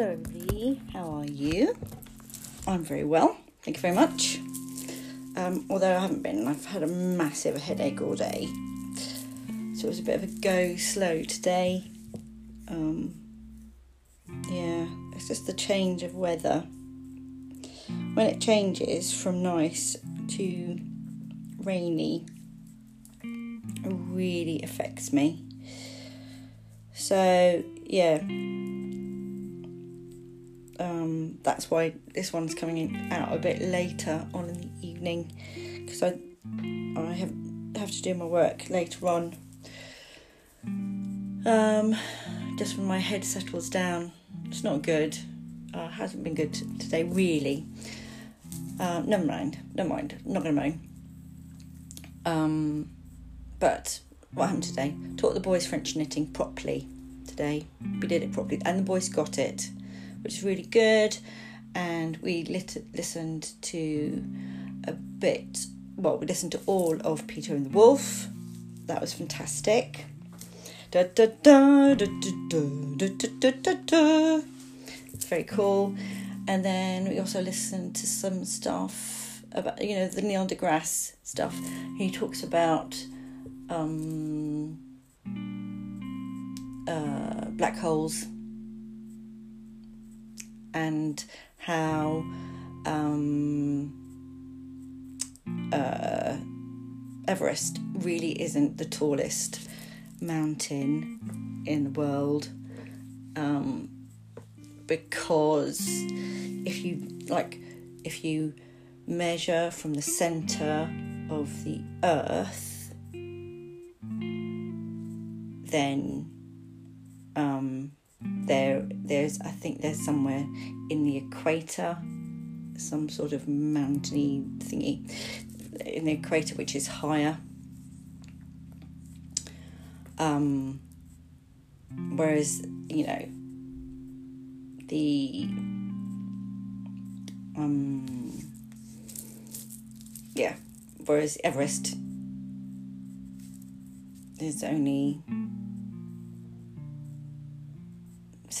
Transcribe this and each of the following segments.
Hello, Lee. How are you? I'm very well. Thank you very much. Um, although I haven't been, I've had a massive headache all day. So it was a bit of a go slow today. Um, yeah, it's just the change of weather. When it changes from nice to rainy, it really affects me. So, yeah, um, that's why this one's coming in out a bit later on in the evening because I I have have to do my work later on. Um, just when my head settles down, it's not good. Uh, hasn't been good today, really. Um, never mind, never mind. not gonna moan. Um, but what happened today? Taught the boys French knitting properly today. We did it properly, and the boys got it which is really good. And we lit- listened to a bit, well, we listened to all of Peter and the Wolf. That was fantastic. Da, da, da, it's very cool. And then we also listened to some stuff about, you know, the Neil deGrasse stuff. He talks about um, uh, black holes and how um, uh, Everest really isn't the tallest mountain in the world um, because if you like if you measure from the center of the earth then um, there there's I think there's somewhere in the equator some sort of mountainy thingy in the equator which is higher. Um, whereas you know the um, yeah whereas Everest is only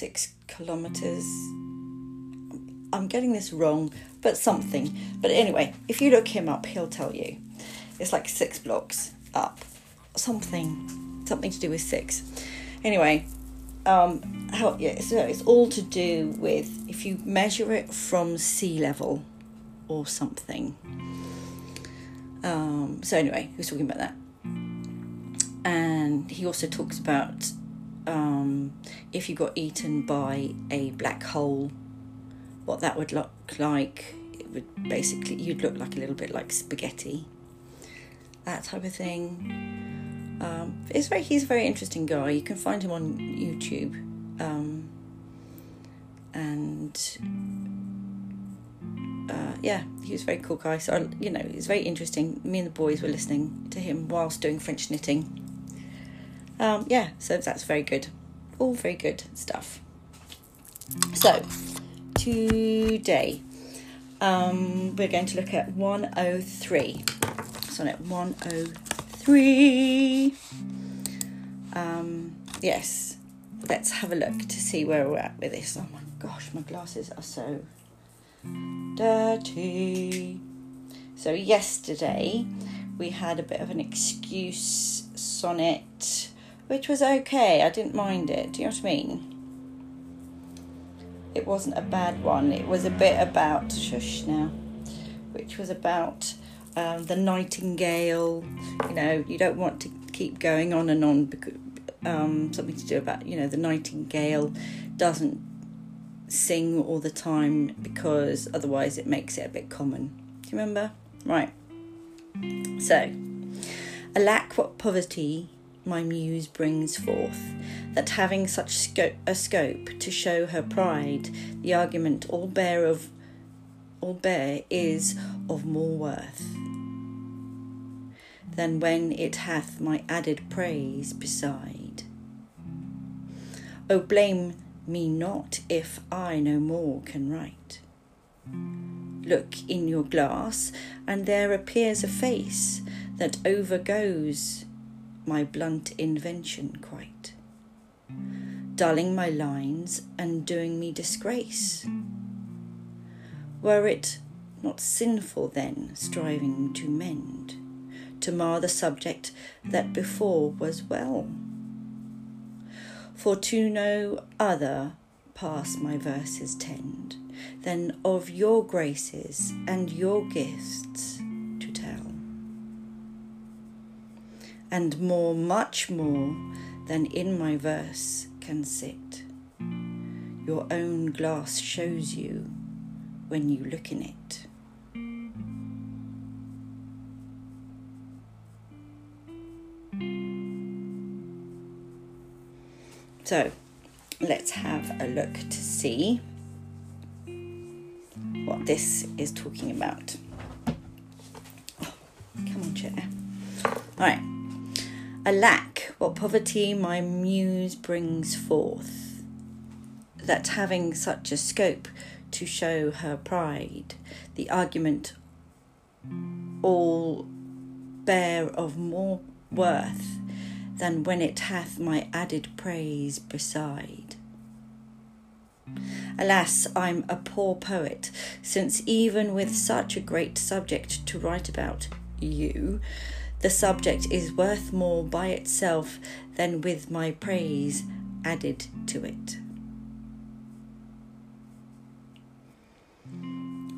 six kilometers. I'm getting this wrong, but something. But anyway, if you look him up, he'll tell you. It's like six blocks up. Something, something to do with six. Anyway, um, how yeah, so it's all to do with if you measure it from sea level or something. Um, so anyway, he was talking about that, and he also talks about um, if you got eaten by a black hole, what that would look like. It would basically, you'd look like a little bit like spaghetti, that type of thing. Um, it's very, he's a very interesting guy. You can find him on YouTube. Um, and uh, yeah, he was a very cool guy. So, you know, it's very interesting. Me and the boys were listening to him whilst doing French knitting um, yeah, so that's very good. All very good stuff. So, today um, we're going to look at 103. Sonnet 103. Um, yes, let's have a look to see where we're at with this. Oh my gosh, my glasses are so dirty. So, yesterday we had a bit of an excuse sonnet which was okay. I didn't mind it. Do you know what I mean? It wasn't a bad one. It was a bit about shush now, which was about um, the nightingale. You know, you don't want to keep going on and on because um, something to do about you know the nightingale doesn't sing all the time because otherwise it makes it a bit common. Do you remember? Right. So, alack, what poverty my muse brings forth, that having such a scope to show her pride, the argument all bare of all bare is of more worth than when it hath my added praise beside. O blame me not if I no more can write. Look in your glass, and there appears a face that overgoes my blunt invention quite. dulling my lines and doing me disgrace. Were it not sinful then, striving to mend, to mar the subject that before was well? For to no other pass my verses tend than of your graces and your gifts And more, much more than in my verse can sit, your own glass shows you when you look in it. So let's have a look to see what this is talking about. Oh, come on, chair. All right. Alack, what poverty my muse brings forth, that having such a scope to show her pride, the argument all bare of more worth than when it hath my added praise beside. Alas, I'm a poor poet, since even with such a great subject to write about, you, the subject is worth more by itself than with my praise added to it.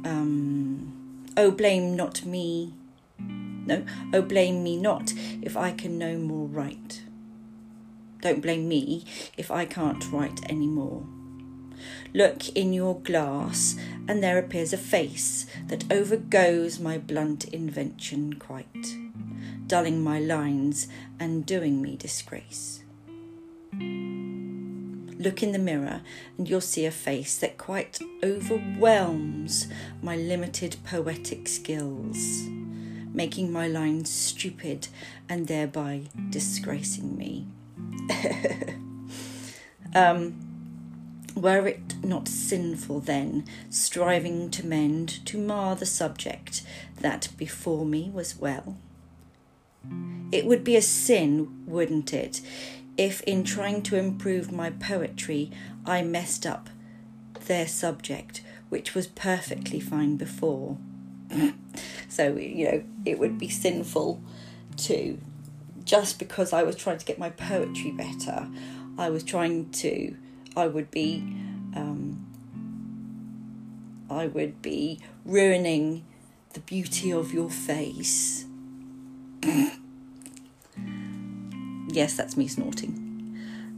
Um, oh, blame not me. No, oh, blame me not if I can no more write. Don't blame me if I can't write any more. Look in your glass, and there appears a face that overgoes my blunt invention quite, dulling my lines and doing me disgrace. Look in the mirror, and you'll see a face that quite overwhelms my limited poetic skills, making my lines stupid and thereby disgracing me. um, were it not sinful then, striving to mend, to mar the subject that before me was well? It would be a sin, wouldn't it, if in trying to improve my poetry I messed up their subject, which was perfectly fine before? so, you know, it would be sinful to, just because I was trying to get my poetry better, I was trying to I would be um, I would be ruining the beauty of your face. yes, that's me snorting.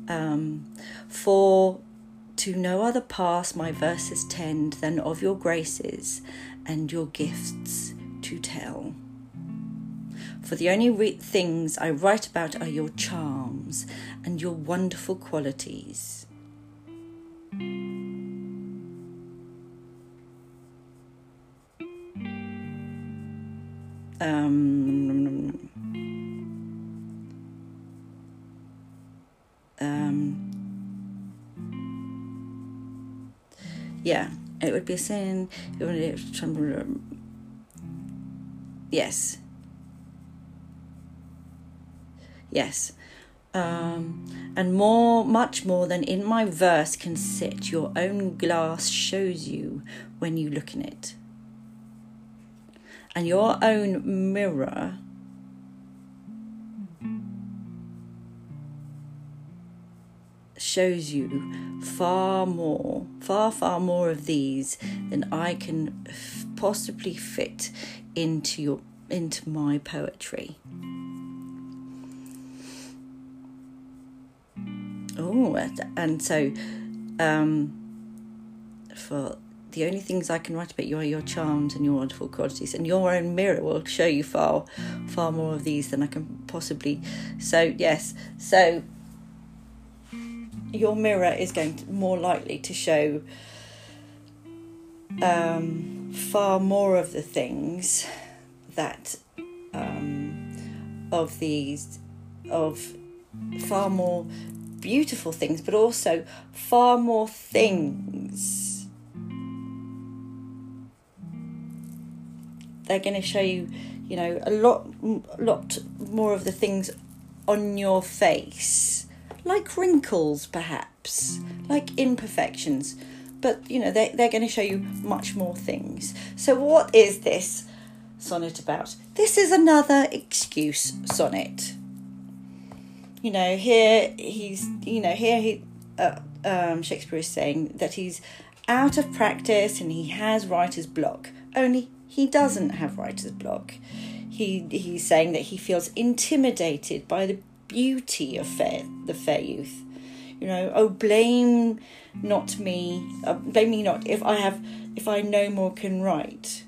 Um, for to no other pass my verses tend than of your graces and your gifts to tell. For the only re- things I write about are your charms and your wonderful qualities. Um, um, yeah, it would be a sin. Yes. Yes. Um, and more, much more than in my verse can sit, your own glass shows you when you look in it. And your own mirror shows you far more, far, far more of these than I can f- possibly fit into your into my poetry. Oh, and so um, for the only things I can write about you are your charms and your wonderful qualities, and your own mirror will show you far, far more of these than I can possibly. So yes, so your mirror is going to more likely to show um, far more of the things that um, of these of far more beautiful things, but also far more things. They're going to show you, you know, a lot, lot more of the things on your face, like wrinkles, perhaps, like imperfections. But you know, they, they're going to show you much more things. So, what is this sonnet about? This is another excuse sonnet. You know, here he's, you know, here he, uh, um, Shakespeare is saying that he's out of practice and he has writer's block. Only he doesn't have writer's block. He he's saying that he feels intimidated by the beauty of fair, the fair youth. You know, oh blame not me, uh, blame me not if I have if I no more can write.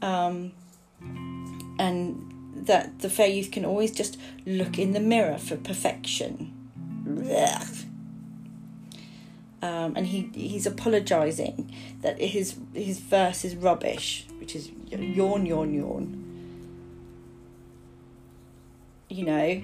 Um, and that the fair youth can always just look in the mirror for perfection. Um, and he he's apologising that his his verse is rubbish, which is yawn yawn yawn. You know,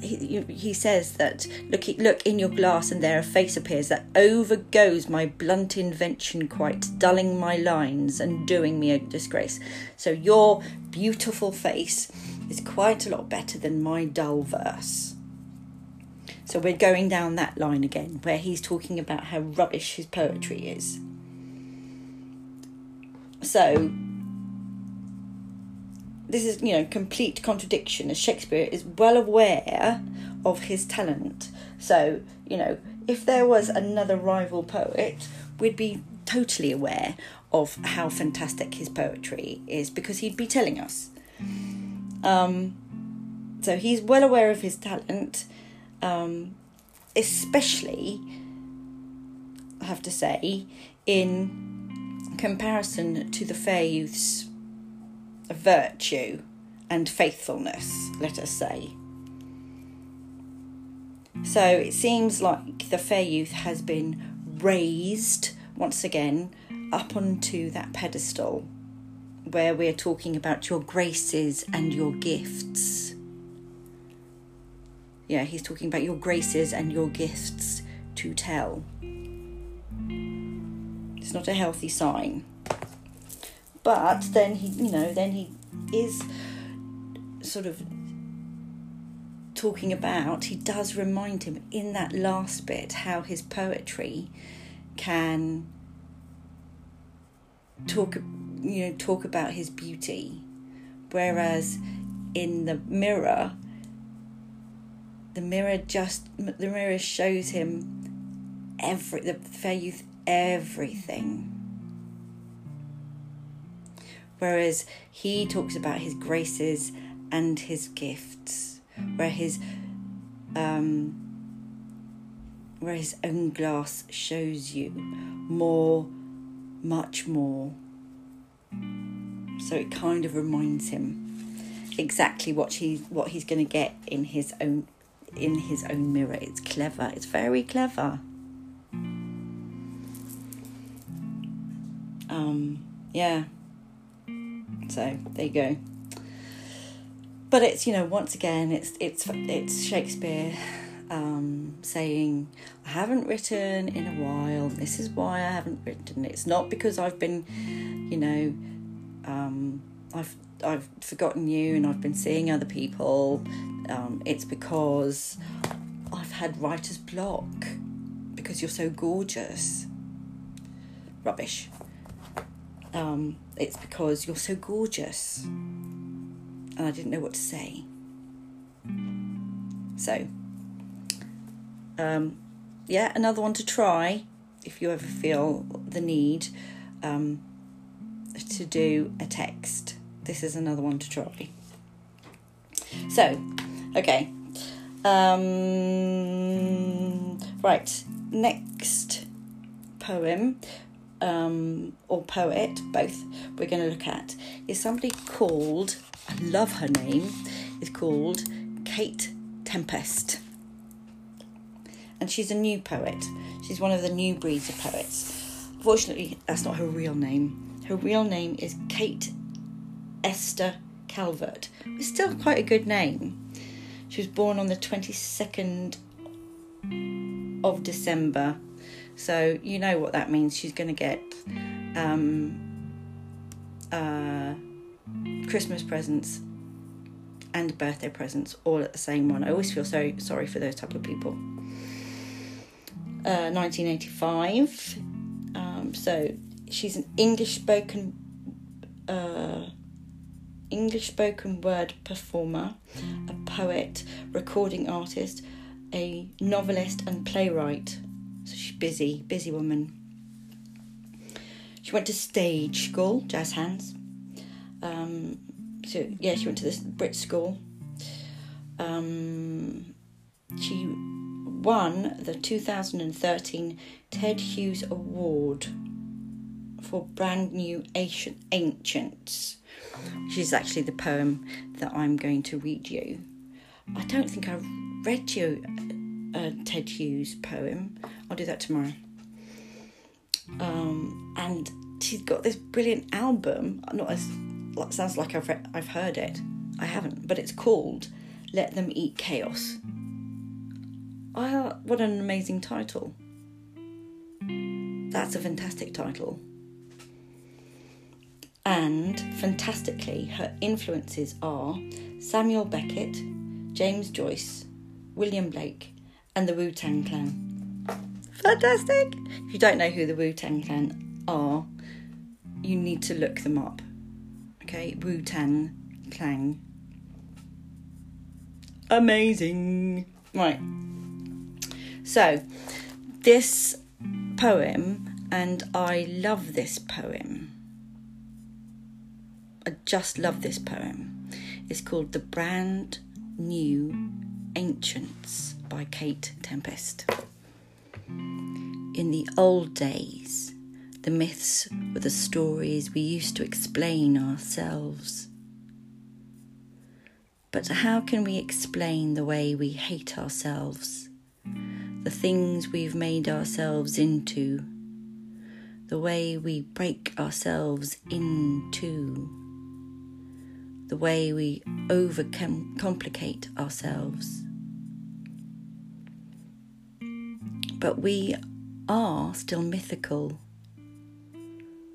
he, he says that look look in your glass and there a face appears that overgoes my blunt invention quite dulling my lines and doing me a disgrace. So your beautiful face is quite a lot better than my dull verse. So we're going down that line again where he's talking about how rubbish his poetry is. So this is you know complete contradiction. As shakespeare is well aware of his talent. So you know if there was another rival poet we'd be totally aware of how fantastic his poetry is because he'd be telling us. Um, so he's well aware of his talent um, especially i have to say in comparison to the fair youth's virtue and faithfulness, let us say. So it seems like the fair youth has been raised once again up onto that pedestal where we're talking about your graces and your gifts. Yeah, he's talking about your graces and your gifts to tell. It's not a healthy sign. But then he, you know, then he is sort of talking about, he does remind him in that last bit how his poetry can talk, you know, talk about his beauty, whereas in the mirror, the mirror just the mirror shows him every the fair youth everything Whereas he talks about his graces and his gifts, where his um, where his own glass shows you more, much more. So it kind of reminds him exactly what he what he's going to get in his own in his own mirror. It's clever. It's very clever. Um, yeah. So there you go. But it's you know once again it's it's it's Shakespeare um, saying I haven't written in a while. This is why I haven't written. It's not because I've been, you know, um, I've I've forgotten you and I've been seeing other people. Um, it's because I've had writer's block because you're so gorgeous. Rubbish um, it's because you're so gorgeous. And I didn't know what to say. So, um, yeah, another one to try if you ever feel the need um, to do a text. This is another one to try. So, okay. Um, right, next poem um, or poet, both, we're going to look at is somebody called, I love her name, is called Kate Tempest. And she's a new poet. She's one of the new breeds of poets. Fortunately, that's not her real name. Her real name is Kate Esther Calvert. It's still quite a good name. She was born on the 22nd of December so you know what that means. She's going to get um, uh, Christmas presents and birthday presents all at the same one. I always feel so sorry for those type of people. Uh, 1985. Um, so she's an English spoken uh, English spoken word performer, a poet, recording artist, a novelist, and playwright. So she's busy, busy woman. She went to stage school, jazz hands. Um, so yeah, she went to this Brit school. Um, she won the 2013 Ted Hughes Award for Brand New Ancient Ancients, which is actually the poem that I'm going to read you. I don't think I've read you a Ted Hughes poem. I'll do that tomorrow. Um, and she's got this brilliant album. Not as sounds like I've read, I've heard it. I haven't, but it's called "Let Them Eat Chaos." Oh, what an amazing title! That's a fantastic title. And fantastically, her influences are Samuel Beckett, James Joyce, William Blake, and the Wu Tang Clan. Fantastic! If you don't know who the Wu Tang Clan are, you need to look them up. Okay, Wu Tang Clan. Amazing! Right. So, this poem, and I love this poem I just love this poem. It's called The Brand New Ancients by Kate Tempest. In the old days, the myths were the stories we used to explain ourselves. But how can we explain the way we hate ourselves? The things we've made ourselves into? The way we break ourselves into? the way we overcomplicate ourselves. But we are still mythical.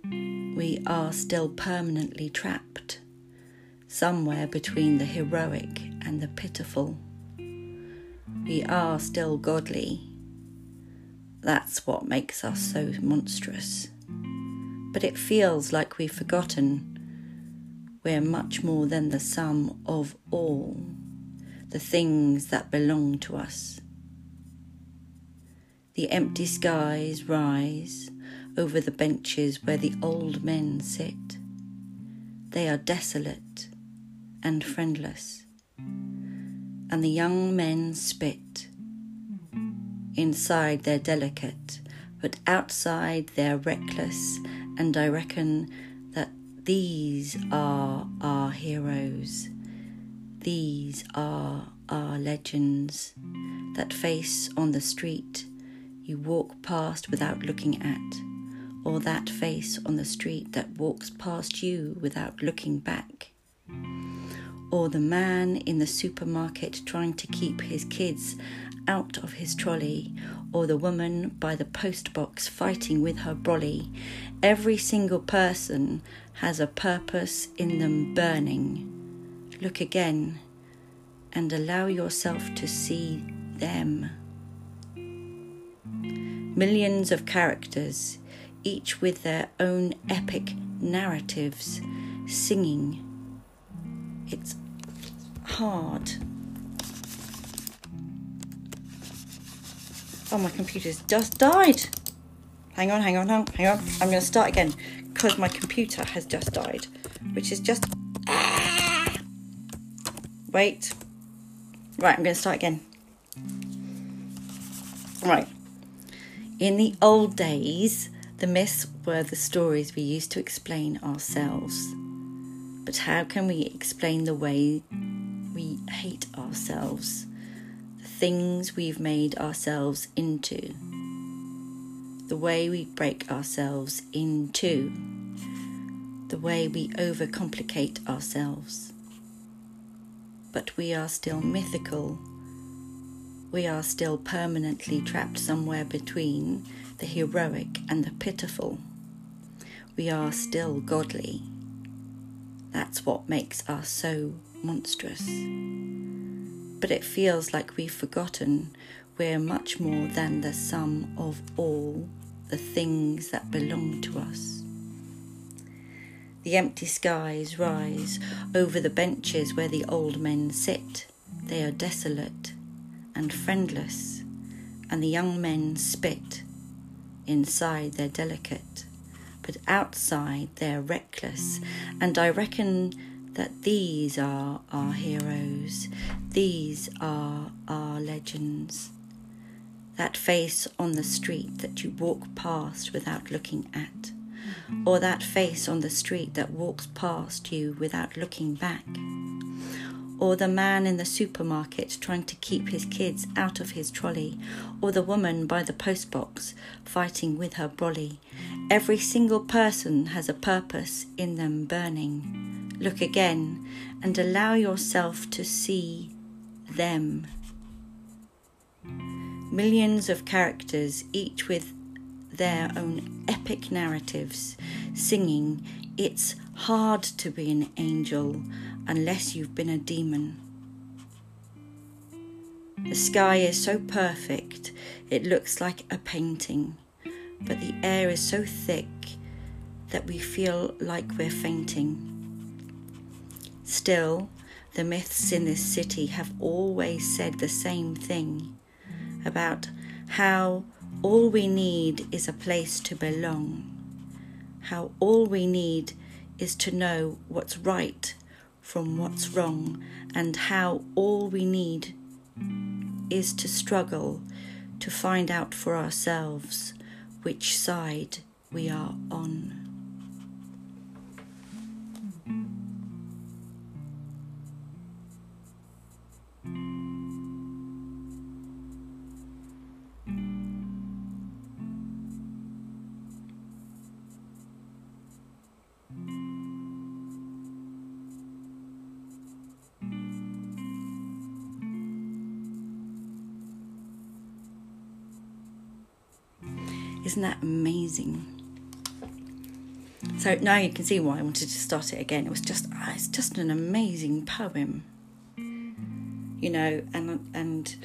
We are still permanently trapped somewhere between the heroic and the pitiful. We are still godly. That's what makes us so monstrous. But it feels like we've forgotten we're much more than the sum of all the things that belong to us. The empty skies rise over the benches where the old men sit. They are desolate and friendless, and the young men spit. Inside they're delicate, but outside they're reckless, and I reckon that these are our heroes. These are our legends that face on the street you walk past without looking at, or that face on the street that walks past you without looking back, or the man in the supermarket trying to keep his kids out of his trolley, or the woman by the post box fighting with her brolly. Every single person has a purpose in them burning. Look again and allow yourself to see them. Millions of characters, each with their own epic narratives, singing. It's hard Oh, my computer's just died. Hang on, hang on, hang on, hang on. I'm going to start again because my computer has just died, which is just. Ah! Wait. Right, I'm going to start again. Right. In the old days, the myths were the stories we used to explain ourselves. But how can we explain the way we hate ourselves? The things we've made ourselves into, the way we break ourselves into, the way we overcomplicate ourselves. But we are still mythical. We are still permanently trapped somewhere between the heroic and the pitiful. We are still godly. That's what makes us so monstrous. But it feels like we've forgotten we're much more than the sum of all the things that belong to us. The empty skies rise over the benches where the old men sit. They are desolate and friendless, and the young men spit. Inside they're delicate, but outside they're reckless, and I reckon that these are our heroes, these are our legends. That face on the street that you walk past without looking at or that face on the street that walks past you without looking back, or the man in the supermarket trying to keep his kids out of his trolley, or the woman by the postbox fighting with her brolly. Every single person has a purpose in them burning. Look again and allow yourself to see them. Millions of characters, each with their own epic narratives, singing, It's hard to be an angel unless you've been a demon. The sky is so perfect, it looks like a painting, but the air is so thick that we feel like we're fainting. Still, the myths in this city have always said the same thing about how all we need is a place to belong. How all we need is to know what's right from what's wrong, and how all we need is to struggle to find out for ourselves which side we are on. Isn't that amazing? So now you can see why I wanted to start it again. It was just ah, it's just an amazing poem. You know, and and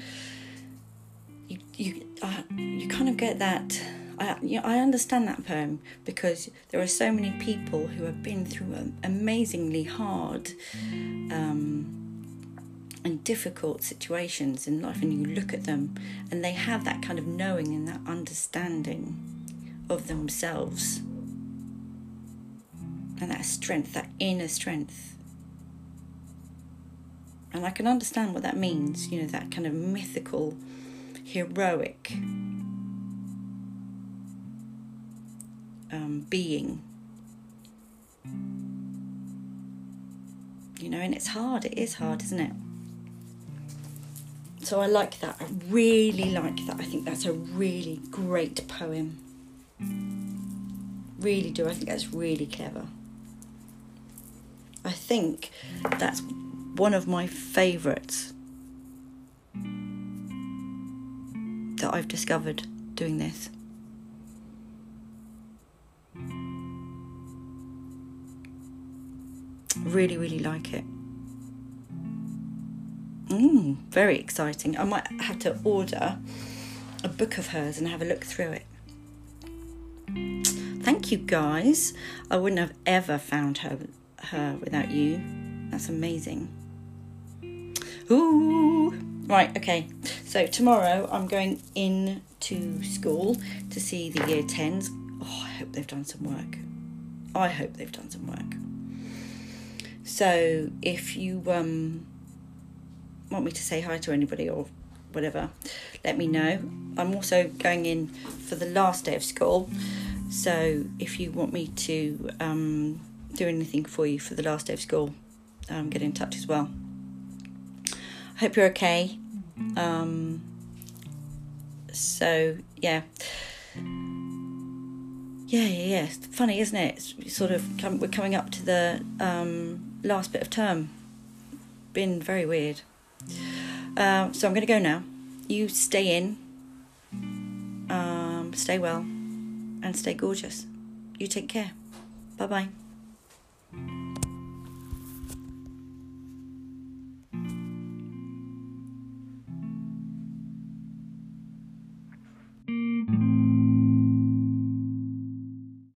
you you uh, you kind of get that. I you know, I understand that poem because there are so many people who have been through amazingly hard. Um, and difficult situations in life, and you look at them, and they have that kind of knowing and that understanding of themselves, and that strength, that inner strength. And I can understand what that means, you know, that kind of mythical, heroic um, being. You know, and it's hard, it is hard, isn't it? So I like that. I really like that. I think that's a really great poem. Really do. I think that's really clever. I think that's one of my favourites that I've discovered doing this. Really, really like it. Mm, very exciting. I might have to order a book of hers and have a look through it. Thank you guys. I wouldn't have ever found her her without you. That's amazing. Ooh. Right, okay. So tomorrow I'm going in to school to see the year 10s. Oh, I hope they've done some work. I hope they've done some work. So if you um want me to say hi to anybody or whatever, let me know. I'm also going in for the last day of school, so if you want me to um, do anything for you for the last day of school, um, get in touch as well. I hope you're okay. Um, so yeah. Yeah, yeah, yeah. It's funny, isn't it? It's sort of come, we're coming up to the um, last bit of term. Been very weird. Uh, so I'm going to go now. You stay in, um, stay well, and stay gorgeous. You take care. Bye bye.